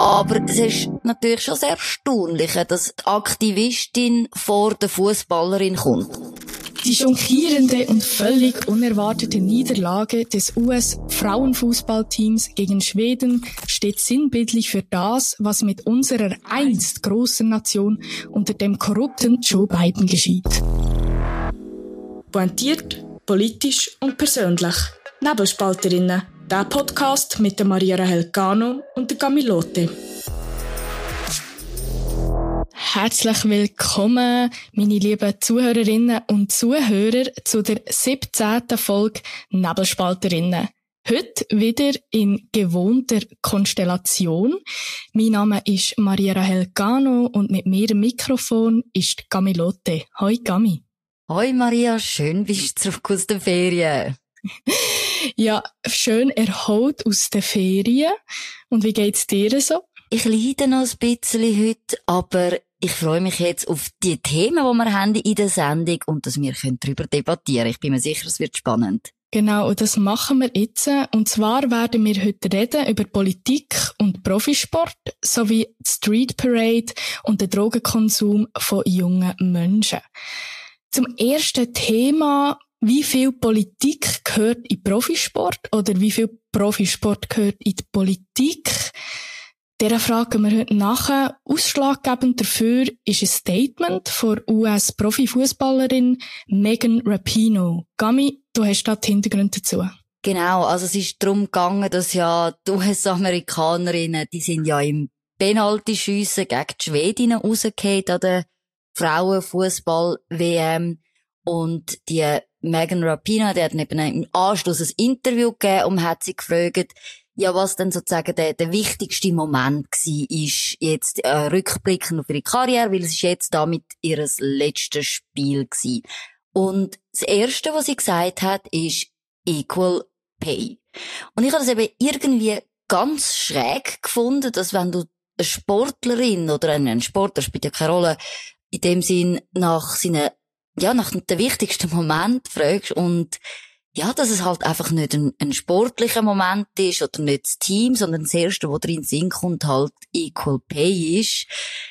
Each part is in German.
Aber es ist natürlich schon sehr erstaunlich, dass die Aktivistin vor der Fußballerin kommt. Die schockierende und völlig unerwartete Niederlage des US-Frauenfußballteams gegen Schweden steht sinnbildlich für das, was mit unserer einst großen Nation unter dem korrupten Joe Biden geschieht. Pointiert, politisch und persönlich. Nebelspalterinnen. Der Podcast mit der Maria Rahel Gano und der Camilote. Herzlich willkommen, meine lieben Zuhörerinnen und Zuhörer, zu der 17. Folge Nebelspalterinnen. Heute wieder in gewohnter Konstellation. Mein Name ist Maria Rahel Gano und mit mir im Mikrofon ist Gamilote. Hoi Gami. Hoi Maria, schön bist du zurück aus der Ferien. ja, schön erholt aus der Ferien. Und wie geht's dir so? Ich leide noch ein bisschen heute, aber ich freue mich jetzt auf die Themen, die wir haben in der Sendung und dass wir darüber debattieren können. Ich bin mir sicher, es wird spannend. Genau, und das machen wir jetzt. Und zwar werden wir heute reden über Politik und Profisport sowie Street Parade und den Drogenkonsum von jungen Menschen. Zum ersten Thema, wie viel Politik gehört in Profisport oder wie viel Profisport gehört in die Politik? Dieser fragen wir heute nachher. Ausschlaggebend dafür ist ein Statement von US-Profifußballerin Megan Rapino. Gami, du hast da die Hintergründe dazu. Genau, also es ist darum gegangen, dass ja die US-Amerikanerinnen, die sind ja im Penalty-Schiessen gegen die Schwedinnen rausgefallen an der Frauenfußball-WM. Und die Megan Rapino, die hat eben im Anschluss ein Interview gegeben und hat sie gefragt, ja, was denn sozusagen der, der wichtigste Moment war, ist jetzt äh, rückblickend auf ihre Karriere, weil es ist jetzt damit ihr letztes Spiel gewesen. Und das Erste, was sie gesagt hat, ist Equal Pay. Und ich habe das eben irgendwie ganz schräg gefunden, dass wenn du eine Sportlerin oder einen Sportler, spielt ja keine Rolle, in dem Sinn nach seinen, ja, nach dem wichtigsten Moment fragst und ja, dass es halt einfach nicht ein, ein sportlicher Moment ist oder nicht das Team, sondern das Erste, was drin Sinn kommt, halt Equal Pay ist.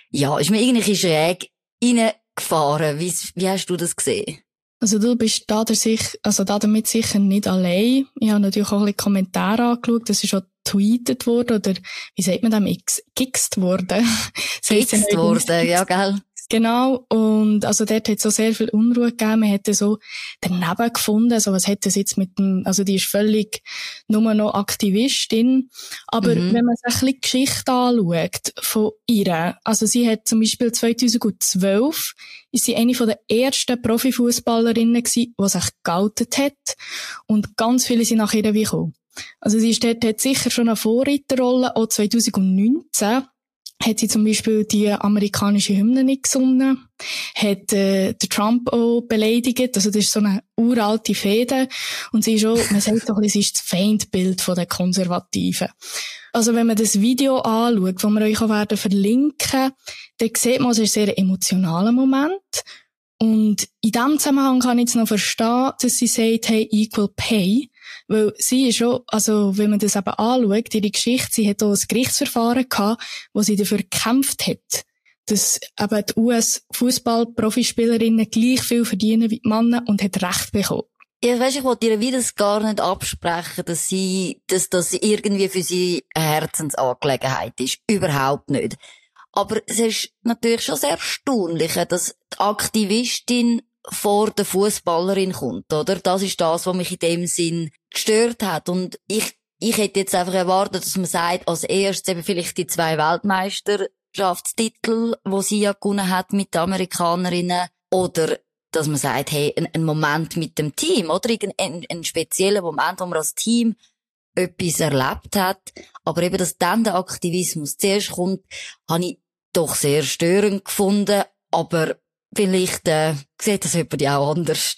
Ja, ist mir irgendwie schräg reingefahren. Wie, wie hast du das gesehen? Also du bist da der sich, also da damit sicher nicht allein. Ich habe natürlich auch ein bisschen Kommentare angeschaut. Das ist schon tweetet worden oder wie sagt man das? Gixt worden. Gixt worden, ja, gell? Genau, und also dort hat es so sehr viel Unruhe gegeben. Man hätte so daneben gefunden, also was hätte es jetzt mit dem, also die ist völlig nur noch Aktivistin. Aber mhm. wenn man sich ein bisschen Geschichte anschaut von ihr, also sie hat zum Beispiel 2012 ist sie eine von der ersten Profifußballerinnen gewesen, die sich geoutet hat. Und ganz viele sind nach ihr gekommen. Also sie ist dort, hat sicher schon eine Vorreiterrolle, auch 2019 hat sie zum Beispiel die amerikanische Hymne nicht gesungen, hat äh, Trump auch beleidigt, also das ist so eine uralte Fehde. Und sie ist auch, man sagt doch, sie ist das Feindbild von den Konservativen. Also wenn man das Video anschaut, das wir euch auch werden verlinken, dann sieht man, es ist ein sehr emotionaler Moment. Und in diesem Zusammenhang kann ich jetzt noch verstehen, dass sie sagt, hey, equal pay, weil sie ist schon, also, wenn man das eben anschaut, ihre Geschichte, sie hat auch ein Gerichtsverfahren gehabt, wo sie dafür gekämpft hat, dass eben die US-Fußball-Profispielerinnen gleich viel verdienen wie die Männer und hat Recht bekommen. Ich weiss, ich wollte ihr wieder gar nicht absprechen, dass sie, dass das irgendwie für sie eine Herzensangelegenheit ist. Überhaupt nicht. Aber es ist natürlich schon sehr erstaunlich, dass die Aktivistin vor der Fußballerin kommt, oder? Das ist das, was mich in dem Sinn gestört hat. Und ich, ich hätte jetzt einfach erwartet, dass man sagt, als erstes eben vielleicht die zwei Weltmeisterschaftstitel, wo sie ja gewonnen hat mit den Amerikanerinnen, oder dass man sagt, hey, ein, ein Moment mit dem Team, oder? Ein, ein, spezieller Moment, wo man als Team etwas erlebt hat. Aber eben, dass dann der Aktivismus zuerst kommt, habe ich doch sehr störend gefunden. Aber vielleicht äh, sieht das jemand auch anders.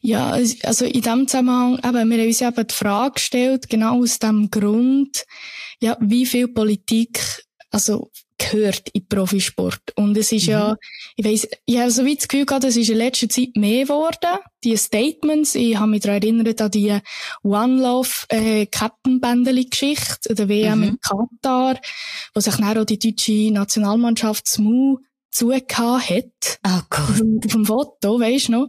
Ja, also in dem Zusammenhang, eben, wir haben uns eben die Frage gestellt, genau aus dem Grund, ja, wie viel Politik, also gehört in Profisport. Und es ist mhm. ja, ich weiss, ich habe so weit das Gefühl gehabt, es ist in letzter Zeit mehr geworden. Die Statements, ich habe mich daran erinnert an die One Love, äh, Captain Bändeli Geschichte, der WM mhm. in Katar, wo sich dann auch die deutsche Nationalmannschaft SMU zugehauen hat. Oh Gott. Vom, vom Foto, weisst du noch?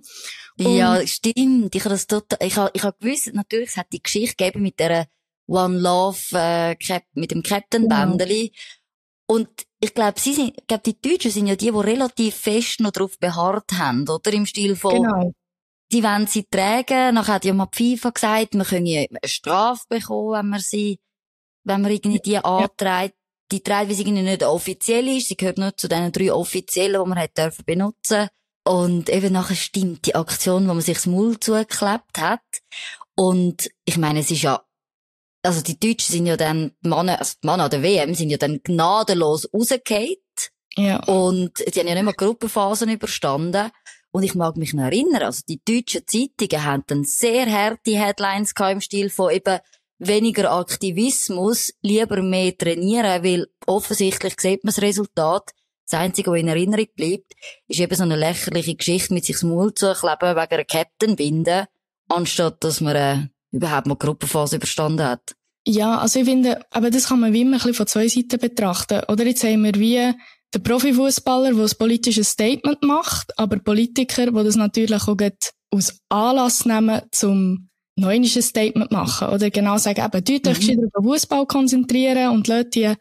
Und ja, stimmt. Ich habe das total, ich habe, ich habe gewusst, natürlich, es hat die Geschichte gegeben mit der One Love, äh, Cap, mit dem Captain Bändeli. Genau. Und ich glaube, sie sind, ich glaube, die Deutschen sind ja die, die relativ fest noch darauf beharrt haben, oder? Im Stil von, genau. die wollen sie tragen. Nachher hat ja mal die FIFA gesagt, man könne eine Strafe bekommen, wenn man sie, wenn man irgendwie die ja. anträgt. Die trägt, weil sie irgendwie nicht offiziell ist. Sie gehört nur zu den drei offiziellen, die man hat dürfen benutzen. Und eben nachher stimmt die Aktion, wo man sich das Maul zugeklebt hat. Und ich meine, es ist ja also die Deutschen sind ja dann, die Männer, also die Männer der WM sind ja dann gnadenlos rausgefallen. Ja. Und die haben ja nicht mehr Gruppenphasen überstanden. Und ich mag mich noch erinnern, also die deutschen Zeitungen haben dann sehr harte Headlines im Stil von eben weniger Aktivismus, lieber mehr trainieren, weil offensichtlich sieht man das Resultat. Das Einzige, was in Erinnerung bleibt, ist eben so eine lächerliche Geschichte mit sich Maul zukleben wegen einer Captain-Binde, anstatt dass man äh, überhaupt mal die Gruppenphase überstanden hat. Ja, also ich finde, aber das kann man wie immer ein bisschen von zwei Seiten betrachten. Oder jetzt haben wir wie der Profifußballer, der ein politisches Statement macht, aber Politiker, die das natürlich auch aus Anlass nehmen, zum neues Statement machen. Oder genau sagen, eben, dort euch mhm. auf den Fußball konzentrieren und Leute die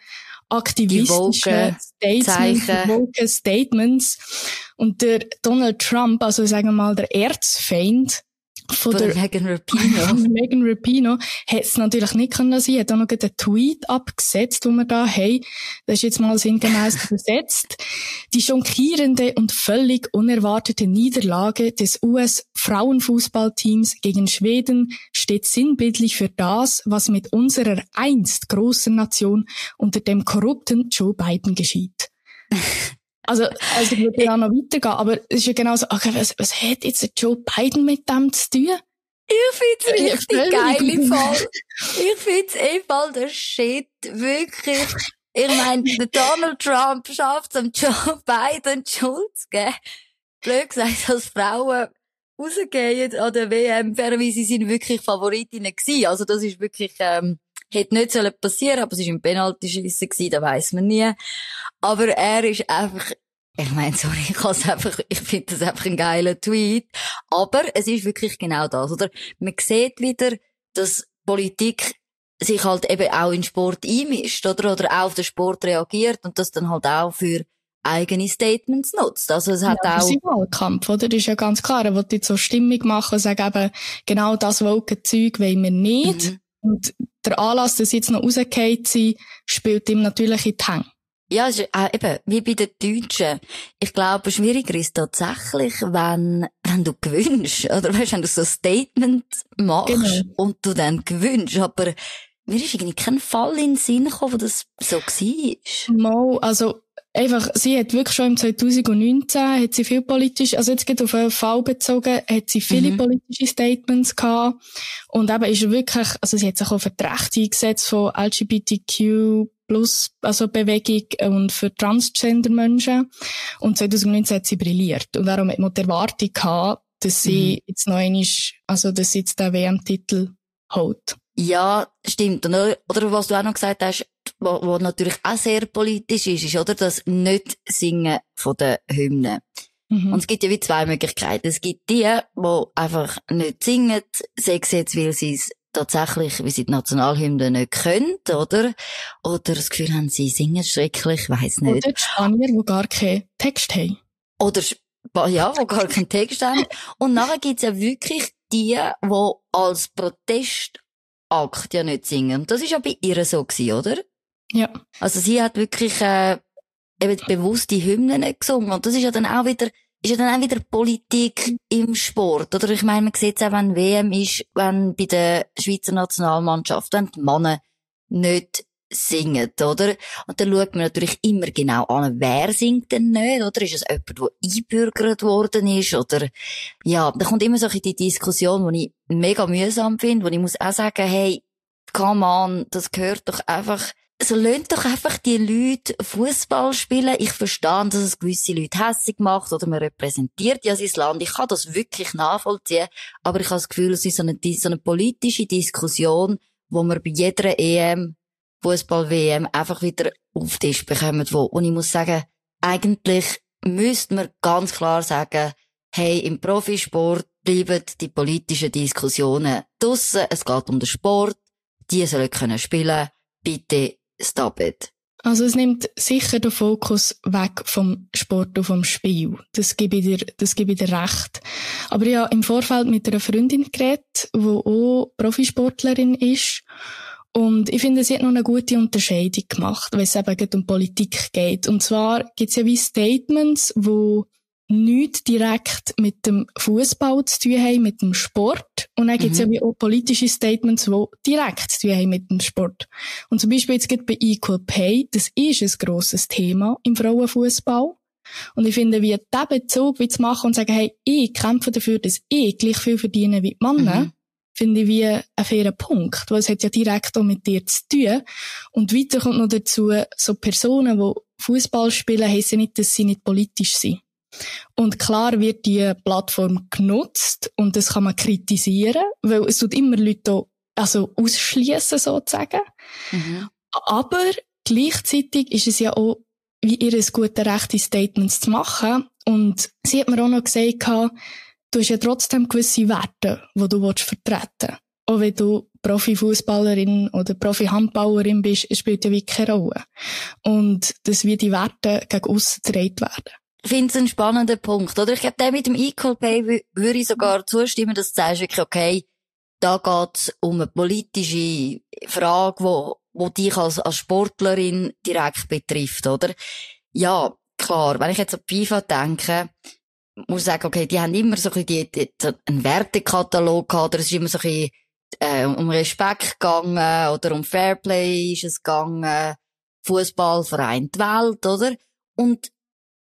aktivistischen Statements, Statements. Und der Donald Trump, also sagen wir mal der Erzfeind von, von der Megan Rapino. Megan Rapino hätte es natürlich nicht können sein. hat auch noch einen Tweet abgesetzt, den wir da haben. Das ist jetzt mal sinngemäß übersetzt. Die schockierende und völlig unerwartete Niederlage des US-Frauenfußballteams gegen Schweden steht sinnbildlich für das, was mit unserer einst großen Nation unter dem korrupten Joe Biden geschieht. Also, also ich würde ja noch weitergehen, aber es ist ja genau so, okay, was, was hat jetzt Joe Biden mit dem zu tun? Ich find's richtig geil im Fall. Ich find's im Fall der Shit. Wirklich. Ich meine, der Donald Trump schafft es, um Joe Biden die Schuld zu geben. Blöd gesagt, als Frauen rausgehen an der WM, fairerweise sind wirklich Favoritinnen gewesen. Also das ist wirklich, ähm, hätte nicht sollen passieren, aber es ist im Penalty-Schiessen gewesen, da weiss man nie. Aber er ist einfach, ich meine, sorry, ich einfach, ich finde das einfach ein geiler Tweet. Aber es ist wirklich genau das, oder? Man sieht wieder, dass Politik sich halt eben auch in Sport einmischt, oder? Oder auch auf den Sport reagiert und das dann halt auch für eigene Statements nutzt. Also es hat ja, auch... Das Wahlkampf, oder? Das ist ja ganz klar. Er will jetzt so Stimmung machen sagen eben, genau das Woke-Zeug wollen wir nicht. Mhm. Und der Anlass, dass sie jetzt noch rausgefallen sind, spielt ihm natürlich in die Hänge. Ja, ist, äh, eben, wie bei den Deutschen. Ich glaube, schwieriger ist tatsächlich, wenn, wenn du gewünscht, oder weißt, wenn du so ein Statement machst genau. und du dann gewünscht, aber mir ist irgendwie kein Fall in den Sinn gekommen, wo das so war. Mal, also, einfach, sie hat wirklich schon im 2019, hat sie viel politisch, also jetzt geht auf einen Fall bezogen, hat sie viele mhm. politische Statements gehabt. Und eben ist wirklich, also sie hat sich auch für die Rechte eingesetzt von LGBTQ plus, also Bewegung und für Transgender-Menschen. Und 2019 hat sie brilliert. Und darum hat man die Erwartung gehabt, dass sie mhm. jetzt noch einmal, also dass sie jetzt den WM-Titel holt. Ja, stimmt. Oder, oder was du auch noch gesagt hast, wo, wo natürlich auch sehr politisch ist, ist, oder, das Nicht-Singen von den Hymnen. Mhm. Und es gibt ja wie zwei Möglichkeiten. Es gibt die, die einfach nicht singen, sei es jetzt, weil sie es tatsächlich, wie sie die Nationalhymne nicht können, oder? Oder das Gefühl haben, sie singen schrecklich, weiss nicht. Oder die Spanier, die gar keinen Text haben. Oder, ja, die gar keinen Text haben. Und nachher gibt's ja wirklich die, die als Protestakt ja nicht singen. Und das ist ja bei ihr so gewesen, oder? Ja. Also sie hat wirklich äh, eben bewusst die Hymnen nicht gesungen. Und das ist ja dann auch wieder, ist ja dann auch wieder Politik im Sport. Oder ich meine, man sieht es auch, wenn WM ist, wenn bei der Schweizer Nationalmannschaft, wenn die Männer nicht singen, oder? Und dann schaut man natürlich immer genau an, wer singt denn nicht, oder? Ist es jemand, der einbürgert worden ist, oder? Ja, da kommt immer so in die Diskussion, die ich mega mühsam finde, wo ich muss auch sagen, hey, come on, das gehört doch einfach so lönt doch einfach die Leute Fußball spielen. Ich verstehe, dass es gewisse Leute hässig macht oder man repräsentiert ja sein Land. Ich kann das wirklich nachvollziehen. Aber ich habe das Gefühl, es ist so eine, so eine politische Diskussion, wo wir bei jeder EM, Fußball-WM einfach wieder auf den Tisch bekommen, wo, und ich muss sagen, eigentlich müsste man ganz klar sagen, hey, im Profisport bleiben die politischen Diskussionen draussen. Es geht um den Sport. Die sollen können spielen. Bitte stop it. Also es nimmt sicher den Fokus weg vom Sport und vom Spiel. Das gebe ich dir, das gebe ich dir recht. Aber ja, im Vorfeld mit einer Freundin geredet, die auch Profisportlerin ist. Und ich finde, sie hat noch eine gute Unterscheidung gemacht, wenn es eben um Politik geht. Und zwar gibt es ja wie Statements, wo nichts direkt mit dem Fußball zu tun haben, mit dem Sport. Und dann gibt es mhm. ja auch politische Statements, die direkt zu tun haben mit dem Sport. Und zum Beispiel jetzt bei Equal Pay, das ist ein grosses Thema im Frauenfußball. Und ich finde, wie diesen Bezug wie zu machen und sagen, hey, ich kämpfe dafür, dass ich gleich viel verdiene wie die Männer, mhm. finde ich wie ein fairer Punkt, weil es hat ja direkt auch mit dir zu tun. Und weiter kommt noch dazu, so Personen, die Fußball spielen, heissen nicht, dass sie nicht politisch sind. Und klar wird die Plattform genutzt und das kann man kritisieren, weil es tut immer Leute also ausschließen sozusagen. Mhm. Aber gleichzeitig ist es ja auch wie ihr ein gutes Recht, die Statements zu machen. Und sie hat mir auch noch gesagt, du hast ja trotzdem gewisse Werte, die du vertreten willst. Auch wenn du Profifußballerin oder Profi-Handballerin bist, spielt ja wirklich keine Rolle. Und dass wie die Werte gegen aussen getragen werden finde es einen spannenden Punkt, oder? Ich glaube, der mit dem Equal Pay würde ich sogar zustimmen, dass du sagst, wirklich, okay, da geht's um eine politische Frage, wo, wo dich als, als Sportlerin direkt betrifft, oder? Ja, klar, wenn ich jetzt an FIFA denke, muss ich sagen, okay, die haben immer so ein bisschen die, die, einen Wertekatalog gehabt, oder es ist immer so ein bisschen, äh, um Respekt gegangen, oder um Fairplay ist es gegangen, Fußball vereint die Welt, oder? Und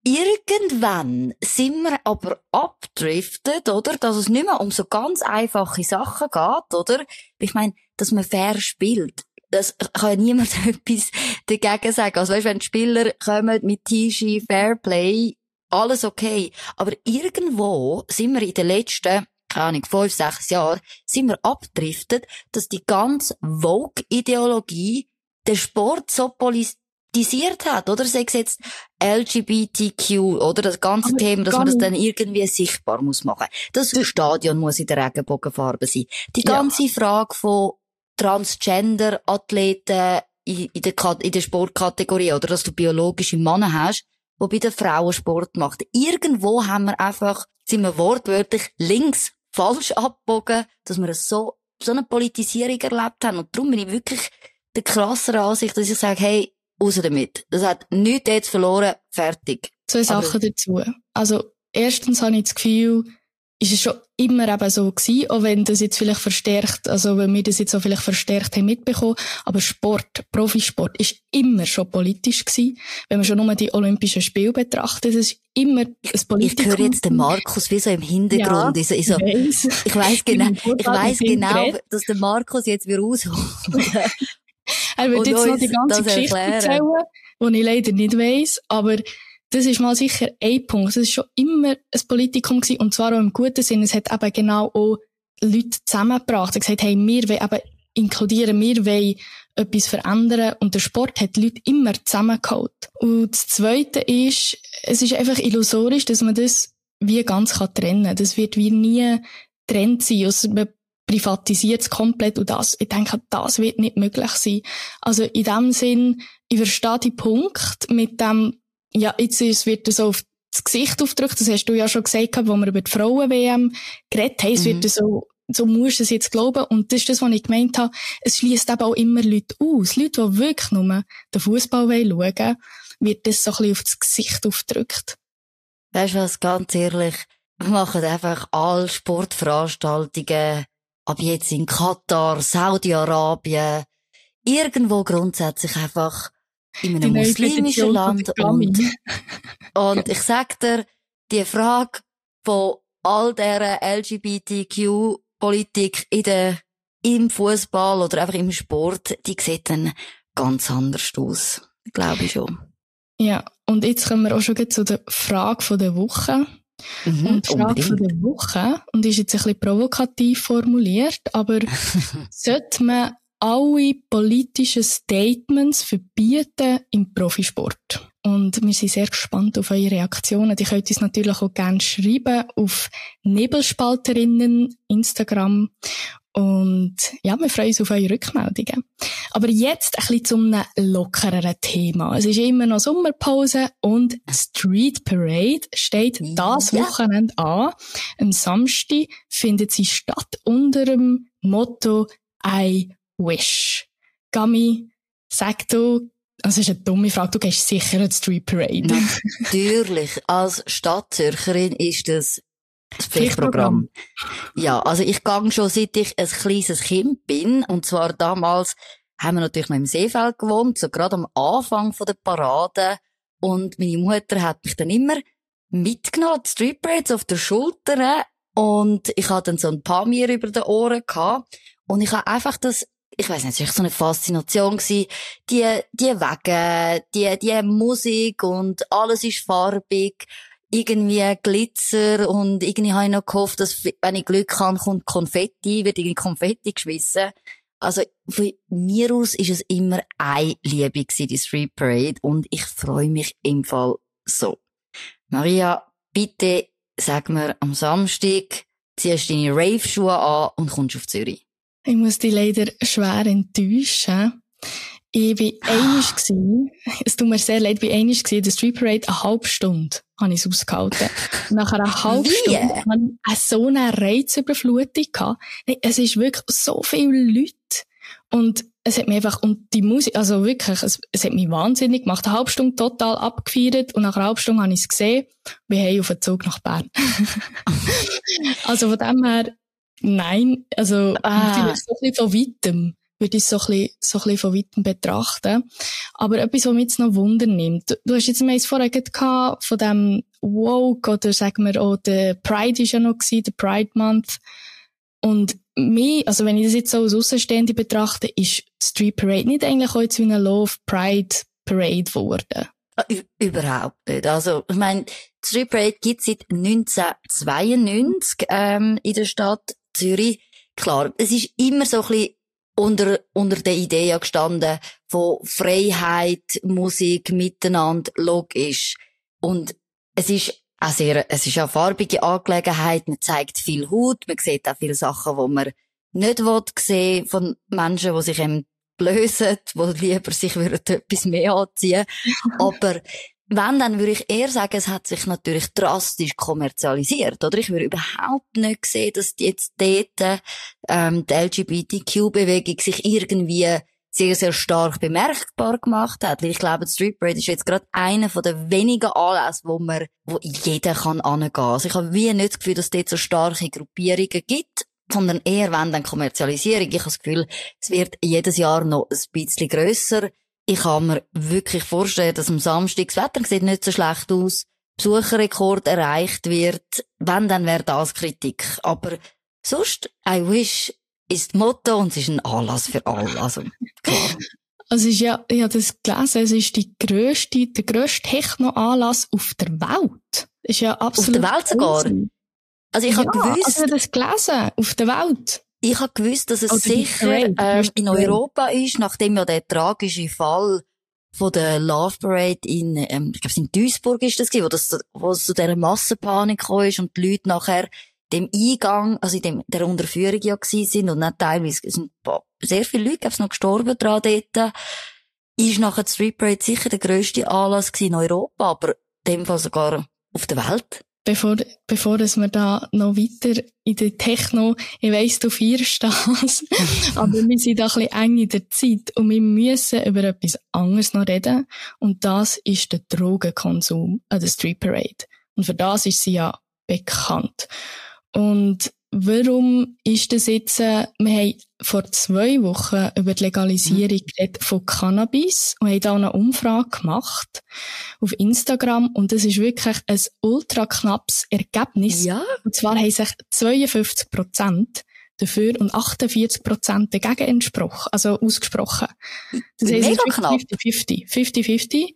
Irgendwann sind wir aber abdriftet, oder? Dass es nicht mehr um so ganz einfache Sachen geht, oder? Ich meine, dass man fair spielt. Das kann ja niemand etwas dagegen sagen. Also weißt, wenn die Spieler kommen mit Tischi, Fairplay, alles okay. Aber irgendwo sind wir in den letzten, keine Ahnung, fünf, sechs Jahren, sind wir abdriftet, dass die ganze Vogue-Ideologie den Sport so politisiert hat, oder? Sei es jetzt LGBTQ, oder? Das ganze Aber Thema, dass man das dann irgendwie sichtbar muss machen. Das Stadion muss in der Regenbogenfarbe sein. Die ganze ja. Frage von Transgender-Athleten in, in, der, in der Sportkategorie, oder? Dass du biologische Männer hast, die bei den Frauen Sport macht. Irgendwo haben wir einfach, sind wir wortwörtlich links falsch abgebogen, dass wir so, so eine Politisierung erlebt haben. Und darum bin ich wirklich der krasseren Ansicht, dass ich sage, hey, raus damit. Das hat nichts jetzt verloren, fertig. Zwei Sachen Aber dazu. Also, erstens habe ich das Gefühl, ist es schon immer eben so gewesen, auch wenn das jetzt vielleicht verstärkt, also wenn wir das jetzt auch vielleicht verstärkt haben mitbekommen, aber Sport, Profisport ist immer schon politisch gewesen. Wenn man schon nur die Olympischen Spiele betrachtet, es ist immer ein Politikum. Ich höre jetzt den Markus wie so im Hintergrund. Ja, ich, so, ich, ich weiss genau, ich weiss genau, dass der Markus jetzt wieder rausholt. Er wird jetzt noch die ganze Geschichte erzählen, die ich leider nicht weiss, aber das ist mal sicher ein Punkt. Es ist schon immer ein Politikum gewesen, und zwar auch im guten Sinn. Es hat eben genau auch Leute zusammengebracht. Er hat gesagt, hey, wir wollen eben inkludieren, wir wollen etwas verändern und der Sport hat die Leute immer zusammengeholt. Und das Zweite ist, es ist einfach illusorisch, dass man das wie ganz kann trennen kann. Das wird wie nie trennt sein. Also man privatisiert es komplett und das, ich denke, das wird nicht möglich sein. Also in dem Sinn, ich verstehe die Punkt mit dem, ja, jetzt ist, wird das so auf das Gesicht aufgedrückt, das hast du ja schon gesagt, wo wir über die Frauen-WM geredet haben, es mhm. wird so, so musst du es jetzt glauben. Und das ist das, was ich gemeint habe. Es schließt eben auch immer Leute aus. Leute, die wirklich nur den Fußball schauen wollen, wird das so ein bisschen auf das Gesicht aufgedrückt. Weißt du was, ganz ehrlich, wir machen einfach alle Sportveranstaltungen ob jetzt in Katar, Saudi-Arabien, irgendwo grundsätzlich einfach in einem muslimischen Land und, und ich sag dir, die Frage von all dieser LGBTQ-Politik in der, im Fußball oder einfach im Sport, die sieht dann ganz anders aus. Glaube ich schon. Ja, und jetzt kommen wir auch schon zu der Frage der Woche. Mhm, und die Frage von der Woche, und ist jetzt ein bisschen provokativ formuliert, aber sollte man alle politischen Statements verbieten im Profisport? Und wir sind sehr gespannt auf eure Reaktionen. Die könnt uns natürlich auch gerne schreiben auf Nebelspalterinnen Instagram und ja, wir freuen uns auf eure Rückmeldungen. Aber jetzt ein bisschen zum lockereren Thema. Es ist immer noch Sommerpause und Street Parade steht das Wochenende an. Am Samstag findet sie statt unter dem Motto I Wish. Gami, sag du, also ist eine dumme Frage, du gehst sicher eine Street Parade. Natürlich. Als Stadtzürcherin ist das das Pflichtprogramm. Ja, also ich gang schon seit ich ein kleines Kind bin. Und zwar damals haben wir natürlich noch im Seefeld gewohnt, so gerade am Anfang von der Parade. Und meine Mutter hat mich dann immer mitgenommen, Street Parades auf der Schulter. Und ich hatte dann so ein paar mir über den Ohren gehabt. Und ich habe einfach das, ich weiß nicht, es war so eine Faszination gewesen. Die, die Wege, die, die Musik und alles ist farbig irgendwie Glitzer und irgendwie habe ich noch gehofft, dass, wenn ich Glück habe, kommt Konfetti, wird irgendwie Konfetti geschmissen. Also, von mir aus ist es immer eine Liebe gewesen, die Street Parade und ich freue mich im Fall so. Maria, bitte sag mir am Samstag, ziehst deine Rave-Schuhe an und kommst auf Zürich. Ich muss dich leider schwer enttäuschen. Ich war einig gewesen. Es tut mir sehr leid, ich war einig gewesen. Der Street Parade eine halbe Stunde habe ich es ausgehalten. Nach einer halben Wie? Stunde hatte ich so eine Reizüberflutung gehabt. Es ist wirklich so viele Leute. Und es hat mich einfach, und die Musik, also wirklich, es, es hat mich wahnsinnig gemacht. Eine halbe Stunde total abgefeiert und nach einer halben Stunde habe ich es gesehen. Wir haben auf den Zug nach Bern. also von dem her, nein, also, ah. so ein bisschen von weitem würde ich so ein bisschen, so ein bisschen von weitem betrachten. Aber etwas, was mich jetzt noch Wunder nimmt. Du hast jetzt mal vorher gehabt von dem Woke oder sagen wir auch der Pride ist ja noch gewesen, der Pride Month. Und mir, also wenn ich das jetzt so als Außenstehende betrachte, ist Street Parade nicht eigentlich auch zu einer Love Pride Parade geworden? Ah, überhaupt nicht. Also, ich meine, Street Parade gibt es seit 1992 ähm, in der Stadt Zürich. Klar, es ist immer so ein bisschen unter, unter der Idee gestanden von Freiheit, Musik, Miteinander, logisch. Und es ist auch sehr, es ist eine farbige Angelegenheit, man zeigt viel Haut, man sieht auch viele Sachen, wo man nicht will sehen von Menschen, die sich eben blösen, die lieber sich etwas mehr anziehen. Aber wenn, dann würde ich eher sagen, es hat sich natürlich drastisch kommerzialisiert, oder? Ich würde überhaupt nicht sehen, dass jetzt dort, ähm, die LGBTQ-Bewegung sich irgendwie sehr, sehr stark bemerkbar gemacht hat. Weil ich glaube, die Street Parade ist jetzt gerade einer von den wenigen Anlässen, wo man, wo jeder kann angehen. Also ich habe wie nicht das Gefühl, dass es dort so starke Gruppierungen gibt sondern eher wenn dann Kommerzialisierung. Ich habe das Gefühl, es wird jedes Jahr noch ein bisschen grösser ich kann mir wirklich vorstellen, dass am Samstag das Wetter sieht nicht so schlecht aus, Besucherrekord erreicht wird. Wenn, dann wäre das Kritik. Aber sonst, I wish ist das Motto und es ist ein Anlass für alle. Also, klar. Also ist ja, ich habe das gelesen, es ist die grösste, der grösste Techno-Anlass auf der Welt. Ist ja absolut. Auf der Welt sogar? Also ich ja, habe gewusst. Also ich habe das gelesen, auf der Welt. Ich habe gewusst, dass es Oder sicher ähm, in Europa ist, nachdem ja der tragische Fall von der Love Parade in, ähm, ich glaube, in Duisburg ist das gewesen, wo das, wo es zu dieser Massenpanik gekommen ist und die Leute nachher dem Eingang, also in dem, der Unterführung ja gewesen sind und nicht teilweise sind sehr viele Leute, glaube noch gestorben dran dort, ist nachher die Street Parade sicher der grösste Anlass in Europa, aber in dem Fall sogar auf der Welt bevor, bevor dass wir da noch weiter in der Techno, ich weiss, du feierst das, aber wir sind da ein bisschen eng in der Zeit und wir müssen über etwas anderes noch reden und das ist der Drogenkonsum an der Street Parade. Und für das ist sie ja bekannt. Und Warum ist das jetzt, äh, wir haben vor zwei Wochen über die Legalisierung mhm. von Cannabis und haben da eine Umfrage gemacht auf Instagram und das ist wirklich ein ultra knappes Ergebnis. Ja. Und zwar haben sich 52 Prozent dafür und 48 Prozent dagegen entsprochen, also ausgesprochen. Das heißt, Mega knapp. 50-50. 50-50.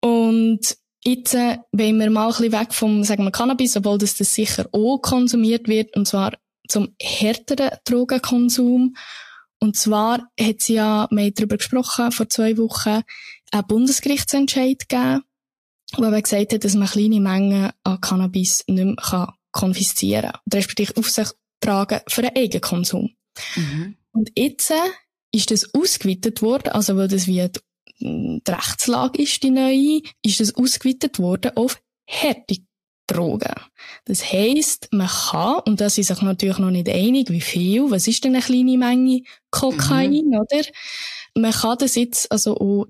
Und jetzt äh, wollen wir mal ein bisschen weg vom, sagen wir, Cannabis, obwohl das, das sicher auch konsumiert wird, und zwar zum härteren Drogenkonsum. Und zwar hat sie ja, wir haben darüber gesprochen, vor zwei Wochen, einen Bundesgerichtsentscheid gegeben, wo er gesagt hat, dass man kleine Mengen an Cannabis nicht mehr konfiszieren kann. Respektive auf sich tragen für den Eigenkonsum. Mhm. Und jetzt äh, ist das ausgeweitet worden, also weil das wie die, die Rechtslage ist, die neue, ist das ausgeweitet worden auf harte Drogen. Das heisst, man kann, und da sind sich natürlich noch nicht einig, wie viel, was ist denn eine kleine Menge Kokain, mhm. oder? Man kann das jetzt also auch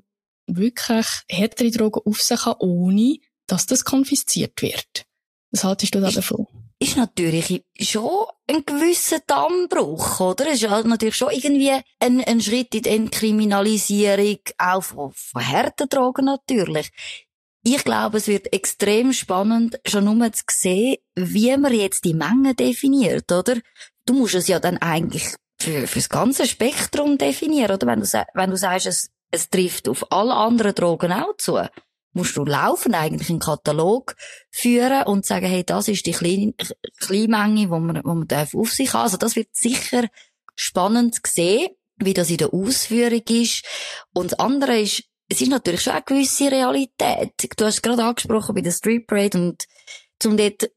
wirklich härtere Drogen auf sich haben, ohne dass das konfisziert wird. Was haltest du da davon? Ist natürlich schon ein gewisser Dammbruch, oder? Ist ja natürlich schon irgendwie ein, ein Schritt in die Entkriminalisierung, auch von, von harten Drogen natürlich. Ich glaube, es wird extrem spannend, schon nur zu sehen, wie man jetzt die Menge definiert, oder? Du musst es ja dann eigentlich für, für das ganze Spektrum definieren, oder? Wenn du, wenn du sagst, es, es trifft auf alle anderen Drogen auch zu, musst du laufen eigentlich einen Katalog führen und sagen, hey, das ist die Kleinmenge, wo man, wo man auf sich haben. Also das wird sicher spannend sehen, wie das in der Ausführung ist. Und das andere ist, es ist natürlich schon eine gewisse Realität. Du hast gerade angesprochen bei der Street Parade und zum dort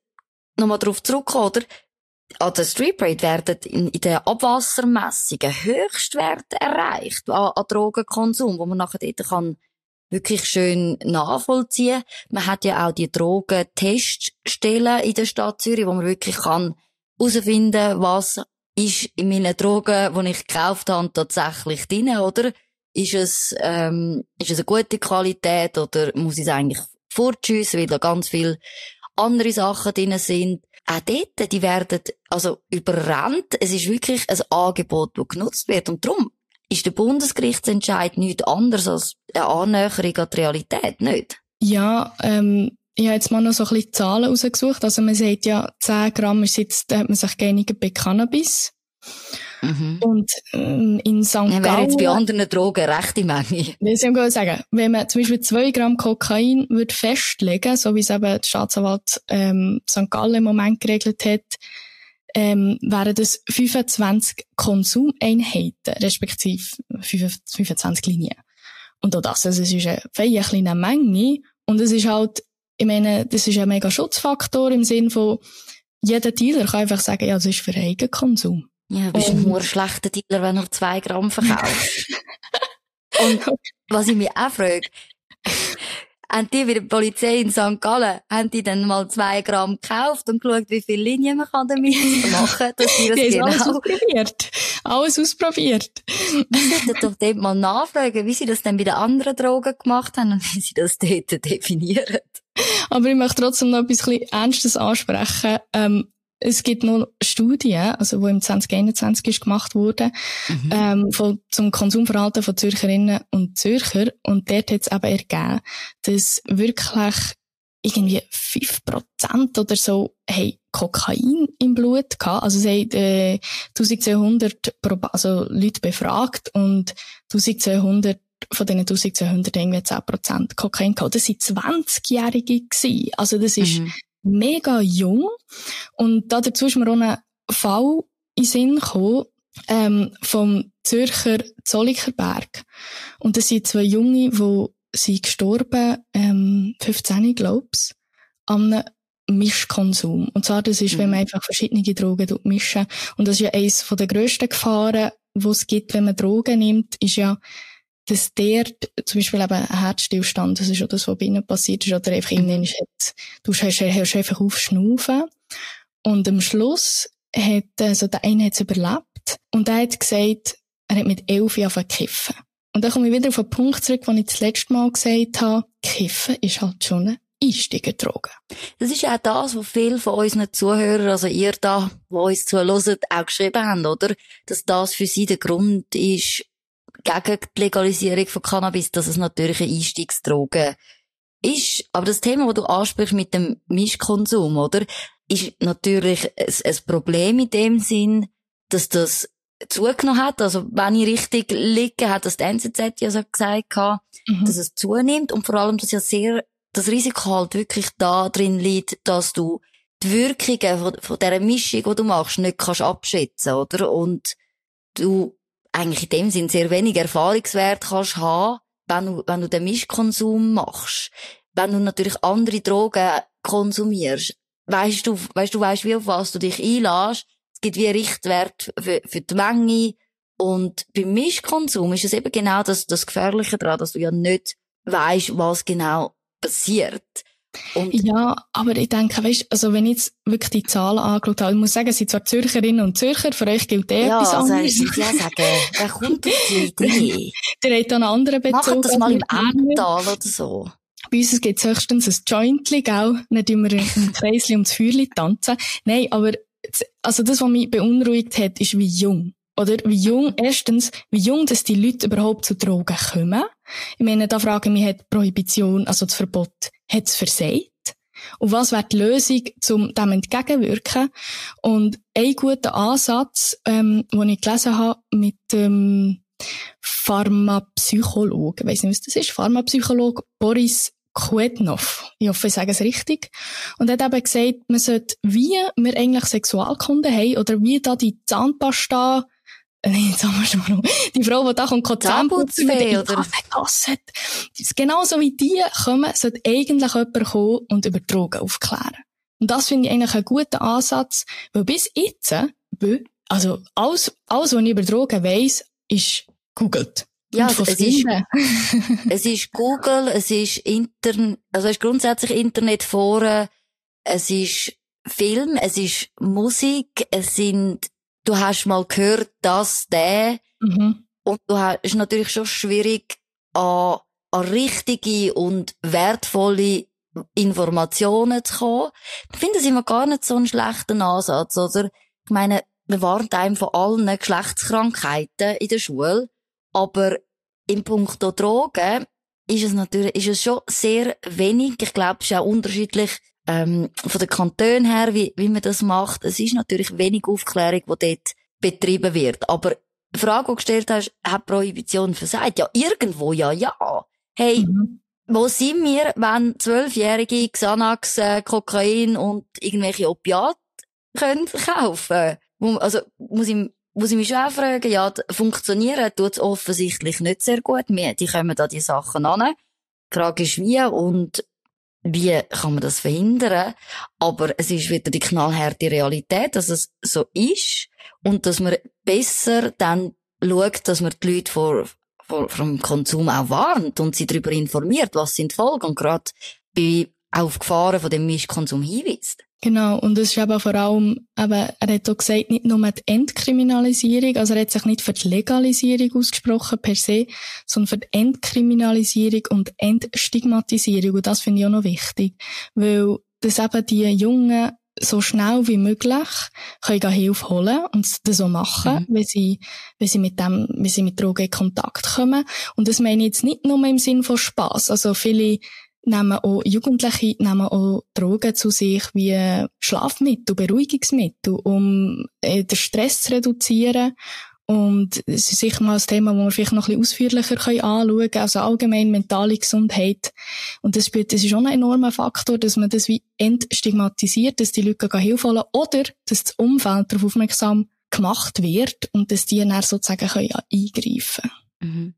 nochmal drauf zurückkommen, oder? An der Street Parade werden in, in den Abwassermessungen Höchstwerte erreicht an, an Drogenkonsum, wo man nachher dort kann wirklich schön nachvollziehen. Man hat ja auch die Drogenteststellen in der Stadt Zürich, wo man wirklich kann herausfinden, was ist in meinen Drogen, die ich gekauft habe, tatsächlich drin, oder? Ist es, ähm, ist es eine gute Qualität oder muss ich es eigentlich fortschiessen, weil da ganz viele andere Sachen drin sind? Auch dort, die werden, also überrannt. Es ist wirklich ein Angebot, das genutzt wird. Und darum ist der Bundesgerichtsentscheid nichts anderes als eine Annäherung an die Realität, nicht? Ja, ähm, ich habe jetzt mal noch so ein bisschen Zahlen rausgesucht. Also man sagt ja, 10 Gramm ist jetzt, da hat man sich geeinigt bei Cannabis. Mhm. Und ähm, in St. Gallen... wäre jetzt bei anderen Drogen eine rechte Menge. Das ich sagen. Wenn man zum Beispiel zwei Gramm Kokain würde festlegen, so wie es eben der Staatsanwalt ähm, St. Gallen im Moment geregelt hat, ähm, wären das 25 Konsumeinheiten, respektive 25 Linien. Und auch das, also es ist eine feine kleine Menge. Und es ist halt, ich meine, das ist ein mega Schutzfaktor im Sinn von, jeder Dealer kann einfach sagen, ja, das ist für Eigenkonsum. Ja, du bist ein nur schlechter Dealer, wenn du zwei Gramm verkaufst. Und was ich mich auch frage, haben die wie die Polizei in St. Gallen, haben die dann mal zwei Gramm gekauft und geschaut, wie viele Linien man kann damit machen, dass die das die genau... alles ausprobiert. Alles ausprobiert. Wir sollten doch dort mal nachfragen, wie sie das dann bei den anderen Drogen gemacht haben und wie sie das dort definieren. Aber ich möchte trotzdem noch etwas Ernstes ansprechen. Ähm, es gibt noch Studien, also wo im 2021 ist gemacht wurde, mhm. ähm, von, zum Konsumverhalten von Zürcherinnen und Zürcher. Und dort hat es eben ergeben, dass wirklich irgendwie 5% oder so haben Kokain im Blut gehabt. Also sie haben äh, 1200 also Leute befragt und 1200 von diesen 1200 irgendwie 10% Kokain gehabt. Das waren 20-Jährige Also das ist mhm mega jung. Und da dazu ist mir auch ein Fall in Sinn gekommen, ähm, vom Zürcher Zolliker Berg. Und das sind zwei Junge, die sind gestorben, ähm, 15, glaub's, an einem Mischkonsum. Und zwar, das ist, mhm. wenn man einfach verschiedene Drogen mischen. Und das ist ja eines der grössten Gefahren, die es gibt, wenn man Drogen nimmt, ist ja, dass der, zum Beispiel eben ein Herzstillstand, das ist ja das, was bei ihnen passiert ist, oder einfach innen ist, du hast, hörst einfach auf schnaufen. Und am Schluss hat, also der eine hat es überlebt, und er hat gesagt, er hat mit elf Jahren kiffen. Und dann komme ich wieder auf einen Punkt zurück, wo ich das letzte Mal gesagt habe, kiffen ist halt schon eine Einstiegerdroge. Das ist auch das, was viele von unseren Zuhörern, also ihr da, die uns zuhören, auch geschrieben haben, oder? Dass das für sie der Grund ist, gegen die Legalisierung von Cannabis, dass es natürlich eine Einstiegsdroge ist. Aber das Thema, das du ansprichst mit dem Mischkonsum, oder? Ist natürlich ein, ein Problem in dem Sinn, dass das zugenommen hat. Also, wenn ich richtig liege, hat das die NZZ ja so gesagt, mhm. dass es zunimmt und vor allem, dass ja sehr, das Risiko halt wirklich da drin liegt, dass du die Wirkungen von, von dieser Mischung, die du machst, nicht kannst abschätzen, oder? Und du eigentlich in dem Sinn sehr wenig Erfahrungswert kannst haben, wenn du, wenn du den Mischkonsum machst. Wenn du natürlich andere Drogen konsumierst, weißt du, weißt du, weißt wie auf was du dich einlässt. Es gibt wie Richtwert für, für die Menge. Und beim Mischkonsum ist es eben genau das, das Gefährliche daran, dass du ja nicht weißt, was genau passiert. Und ja, aber ich denke, weißt, also wenn ich jetzt wirklich die Zahlen angeschaut habe, ich muss sagen, es sind zwar Zürcherinnen und Zürcher, für euch gilt eh ja, etwas also anderes. ich ja sagen, wer kommt auf die Idee? Der hat einen anderen Bezug. Macht das mal im wir. Emmental oder so. Bei uns gibt es höchstens ein Jointli, gell? Nicht immer im Kreisli ums Feuerli tanzen. Nein, aber, also das, was mich beunruhigt hat, ist wie jung. Oder wie jung, erstens, wie jung, dass die Leute überhaupt zu Drogen kommen. Ich meine, da frage ich mich, hat Prohibition, also das Verbot, hat es versagt? Und was wäre die Lösung, um dem entgegenwirken? Und ein guter Ansatz, ähm, den ich gelesen habe mit dem Pharmapsychologe, ich weiss nicht, was das ist, Pharmapsychologe Boris Kuetnov. Ich hoffe, ich sage es richtig. Und er hat eben gesagt, man sollte, wie wir eigentlich Sexualkunden haben, oder wie da die Zahnpasta jetzt haben wir schon mal. Die Frau, die da kommt, kann Zahnputzfee, oder? Gasset. Genauso wie die kommen, sollte eigentlich jemand kommen und über Drogen aufklären. Und das finde ich eigentlich einen guten Ansatz, weil bis jetzt, also alles, alles, was ich über Drogen weiss, ist googelt. Ja, es ist, es ist Google, es ist Internet, also es ist grundsätzlich Internetforen, es ist Film, es ist Musik, es sind du hast mal gehört, dass der, mhm. und du hast, ist natürlich schon schwierig, an, an richtige und wertvolle Informationen zu kommen. Ich finde das immer gar nicht so einen schlechten Ansatz, oder? Ich meine, wir warnt einem von allen Geschlechtskrankheiten in der Schule, aber im Punkt Drogen ist es natürlich, ist es schon sehr wenig. Ich glaube, es ist auch unterschiedlich, ähm, von den Kantonen her, wie, wie man das macht. Es ist natürlich wenig Aufklärung, die dort betrieben wird. Aber die Frage, die du gestellt hast, hat Prohibition versagt? Ja, irgendwo ja, ja. Hey, mhm. wo sind wir, wenn Zwölfjährige Xanax, äh, Kokain und irgendwelche Opiate können kaufen? Also, muss ich, muss ich mich schon auch fragen, ja, funktionieren tut es offensichtlich nicht sehr gut. Wir, die kommen da die Sachen an. Die Frage ist wie und wie kann man das verhindern? Aber es ist wieder die knallharte Realität, dass es so ist und dass man besser dann schaut, dass man die Leute vor, vor, vom Konsum auch warnt und sie darüber informiert, was sind die Folgen und gerade bei auf Gefahren von dem Mischkonsum hinweist. Genau, und es ist eben vor allem, eben, er hat auch gesagt, nicht nur die Entkriminalisierung, also er hat sich nicht für die Legalisierung ausgesprochen per se, sondern für die Entkriminalisierung und Entstigmatisierung. Und das finde ich auch noch wichtig, weil das eben die Jungen so schnell wie möglich können Hilfe holen und das so machen, mhm. wenn sie, wenn sie mit dem, wenn sie mit Drogen in Kontakt kommen. Und das meine ich jetzt nicht nur im Sinn von Spaß. Also viele nehmen auch Jugendliche nehmen auch Drogen zu sich wie Schlafmittel, Beruhigungsmittel, um äh, den Stress zu reduzieren. Und es ist sicher mal ein Thema, das wir vielleicht noch ein bisschen ausführlicher anschauen können, also allgemein mentale Gesundheit. Und das spielt, das ist schon ein enormer Faktor, dass man das wie entstigmatisiert, dass die Leute Hilfe holen oder dass das Umfeld darauf aufmerksam gemacht wird und dass die dann sozusagen eingreifen können. Mhm.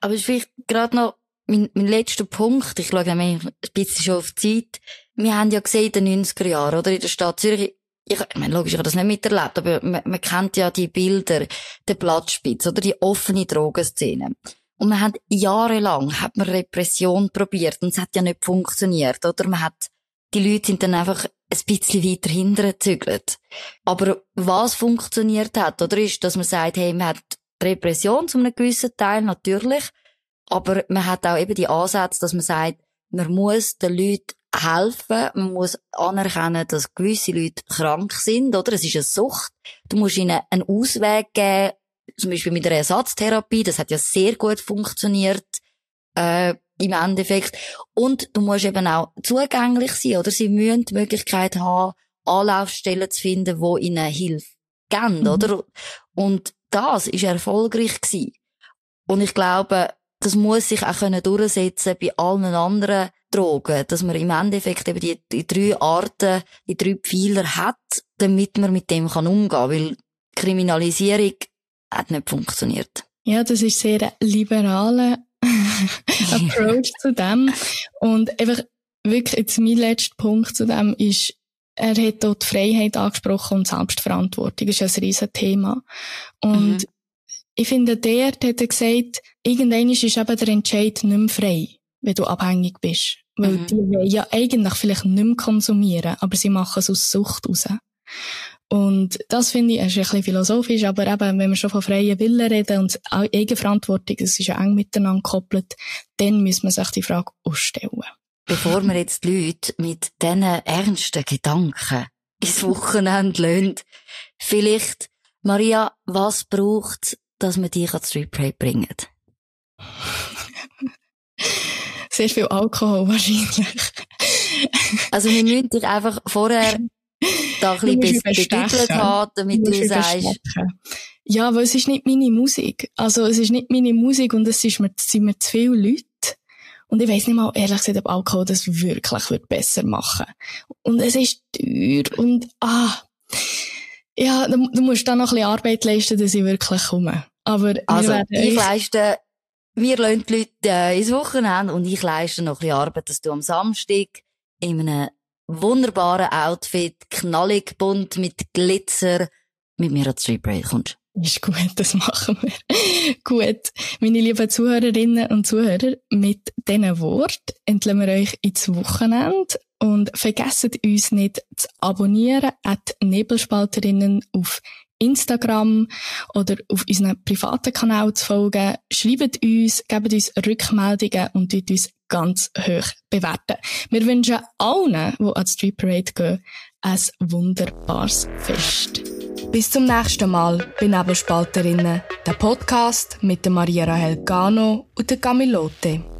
Aber es ist vielleicht gerade noch mein, mein letzter Punkt, ich schaue nämlich ein bisschen schon auf die Zeit. Wir haben ja gesehen in den 90er Jahren, oder? In der Stadt Zürich. Ich, ich meine, logisch, ich habe das nicht miterlebt, aber man, man kennt ja die Bilder, der Platzspitz, oder? Die offene Drogenszene. Und man hat jahrelang, hat man Repression probiert und es hat ja nicht funktioniert, oder? Man hat, die Leute sind dann einfach ein bisschen weiter hintergezügelt. Aber was funktioniert hat, oder? Ist, dass man sagt, hey, man hat Repression zu einem gewissen Teil, natürlich. Aber man hat auch eben die Ansätze, dass man sagt, man muss den Leuten helfen, man muss anerkennen, dass gewisse Leute krank sind, oder? Es ist eine Sucht. Du musst ihnen einen Ausweg geben, zum Beispiel mit einer Ersatztherapie, das hat ja sehr gut funktioniert, äh, im Endeffekt. Und du musst eben auch zugänglich sein, oder? Sie müssen die Möglichkeit haben, Anlaufstellen zu finden, wo ihnen hilft geben, mhm. oder? Und das ist erfolgreich gewesen. Und ich glaube, das muss sich auch können durchsetzen bei allen anderen Drogen, dass man im Endeffekt eben die, die drei Arten, die drei Pfeiler hat, damit man mit dem kann umgehen, weil Kriminalisierung hat nicht funktioniert. Ja, das ist sehr liberaler Approach zu dem. Und einfach wirklich jetzt mein letzter Punkt zu dem ist, er hat dort die Freiheit angesprochen und Selbstverantwortung. Das ist ein riesen Thema. Und mhm. Ich finde, der hat er gesagt, irgendwann ist eben der Entscheid nicht mehr frei, wenn du abhängig bist. Weil mhm. die wollen ja eigentlich vielleicht nicht mehr konsumieren, aber sie machen es aus Sucht raus. Und das finde ich, ist ein bisschen philosophisch, aber eben, wenn wir schon von freien Willen reden und Eigenverantwortung, das ist ja eng miteinander gekoppelt, dann muss man sich die Frage ausstellen. Bevor wir jetzt die Leute mit diesen ernsten Gedanken ins Wochenende lassen, vielleicht, Maria, was braucht dass man dich ans Street Parade bringt? Sehr viel Alkohol wahrscheinlich. also wir müssen dich einfach vorher da ein bisschen bedüttelt haben, damit du, du sagst... Ja, weil es ist nicht meine Musik. Also es ist nicht meine Musik und es ist mir, sind mir zu viele Leute. Und ich weiss nicht mal, ehrlich gesagt, ob Alkohol das wirklich wird besser machen. Und es ist teuer und, ah, ja, du, du musst da noch ein bisschen Arbeit leisten, dass ich wirklich komme. Aber also, ich leiste, wir lassen die Leute äh, ins Wochenende und ich leiste noch ein bisschen Arbeit, dass du am Samstag in einem wunderbaren Outfit, knallig bunt mit Glitzer, mit mir an Street Parade kommst. Ist gut, das machen wir. gut. Meine lieben Zuhörerinnen und Zuhörer, mit diesen Wort entlassen wir euch ins Wochenende und vergesst uns nicht zu abonnieren at Nebelspalterinnen auf Instagram oder auf unseren privaten Kanal zu folgen. Schreibt uns, gebt uns Rückmeldungen und tut uns ganz hoch bewerten. Wir wünschen allen, die an Street Parade gehen, ein wunderbares Fest. Bis zum nächsten Mal bei Nebelspalterinnen, der Podcast mit Maria Rahel Gano und der Camilote.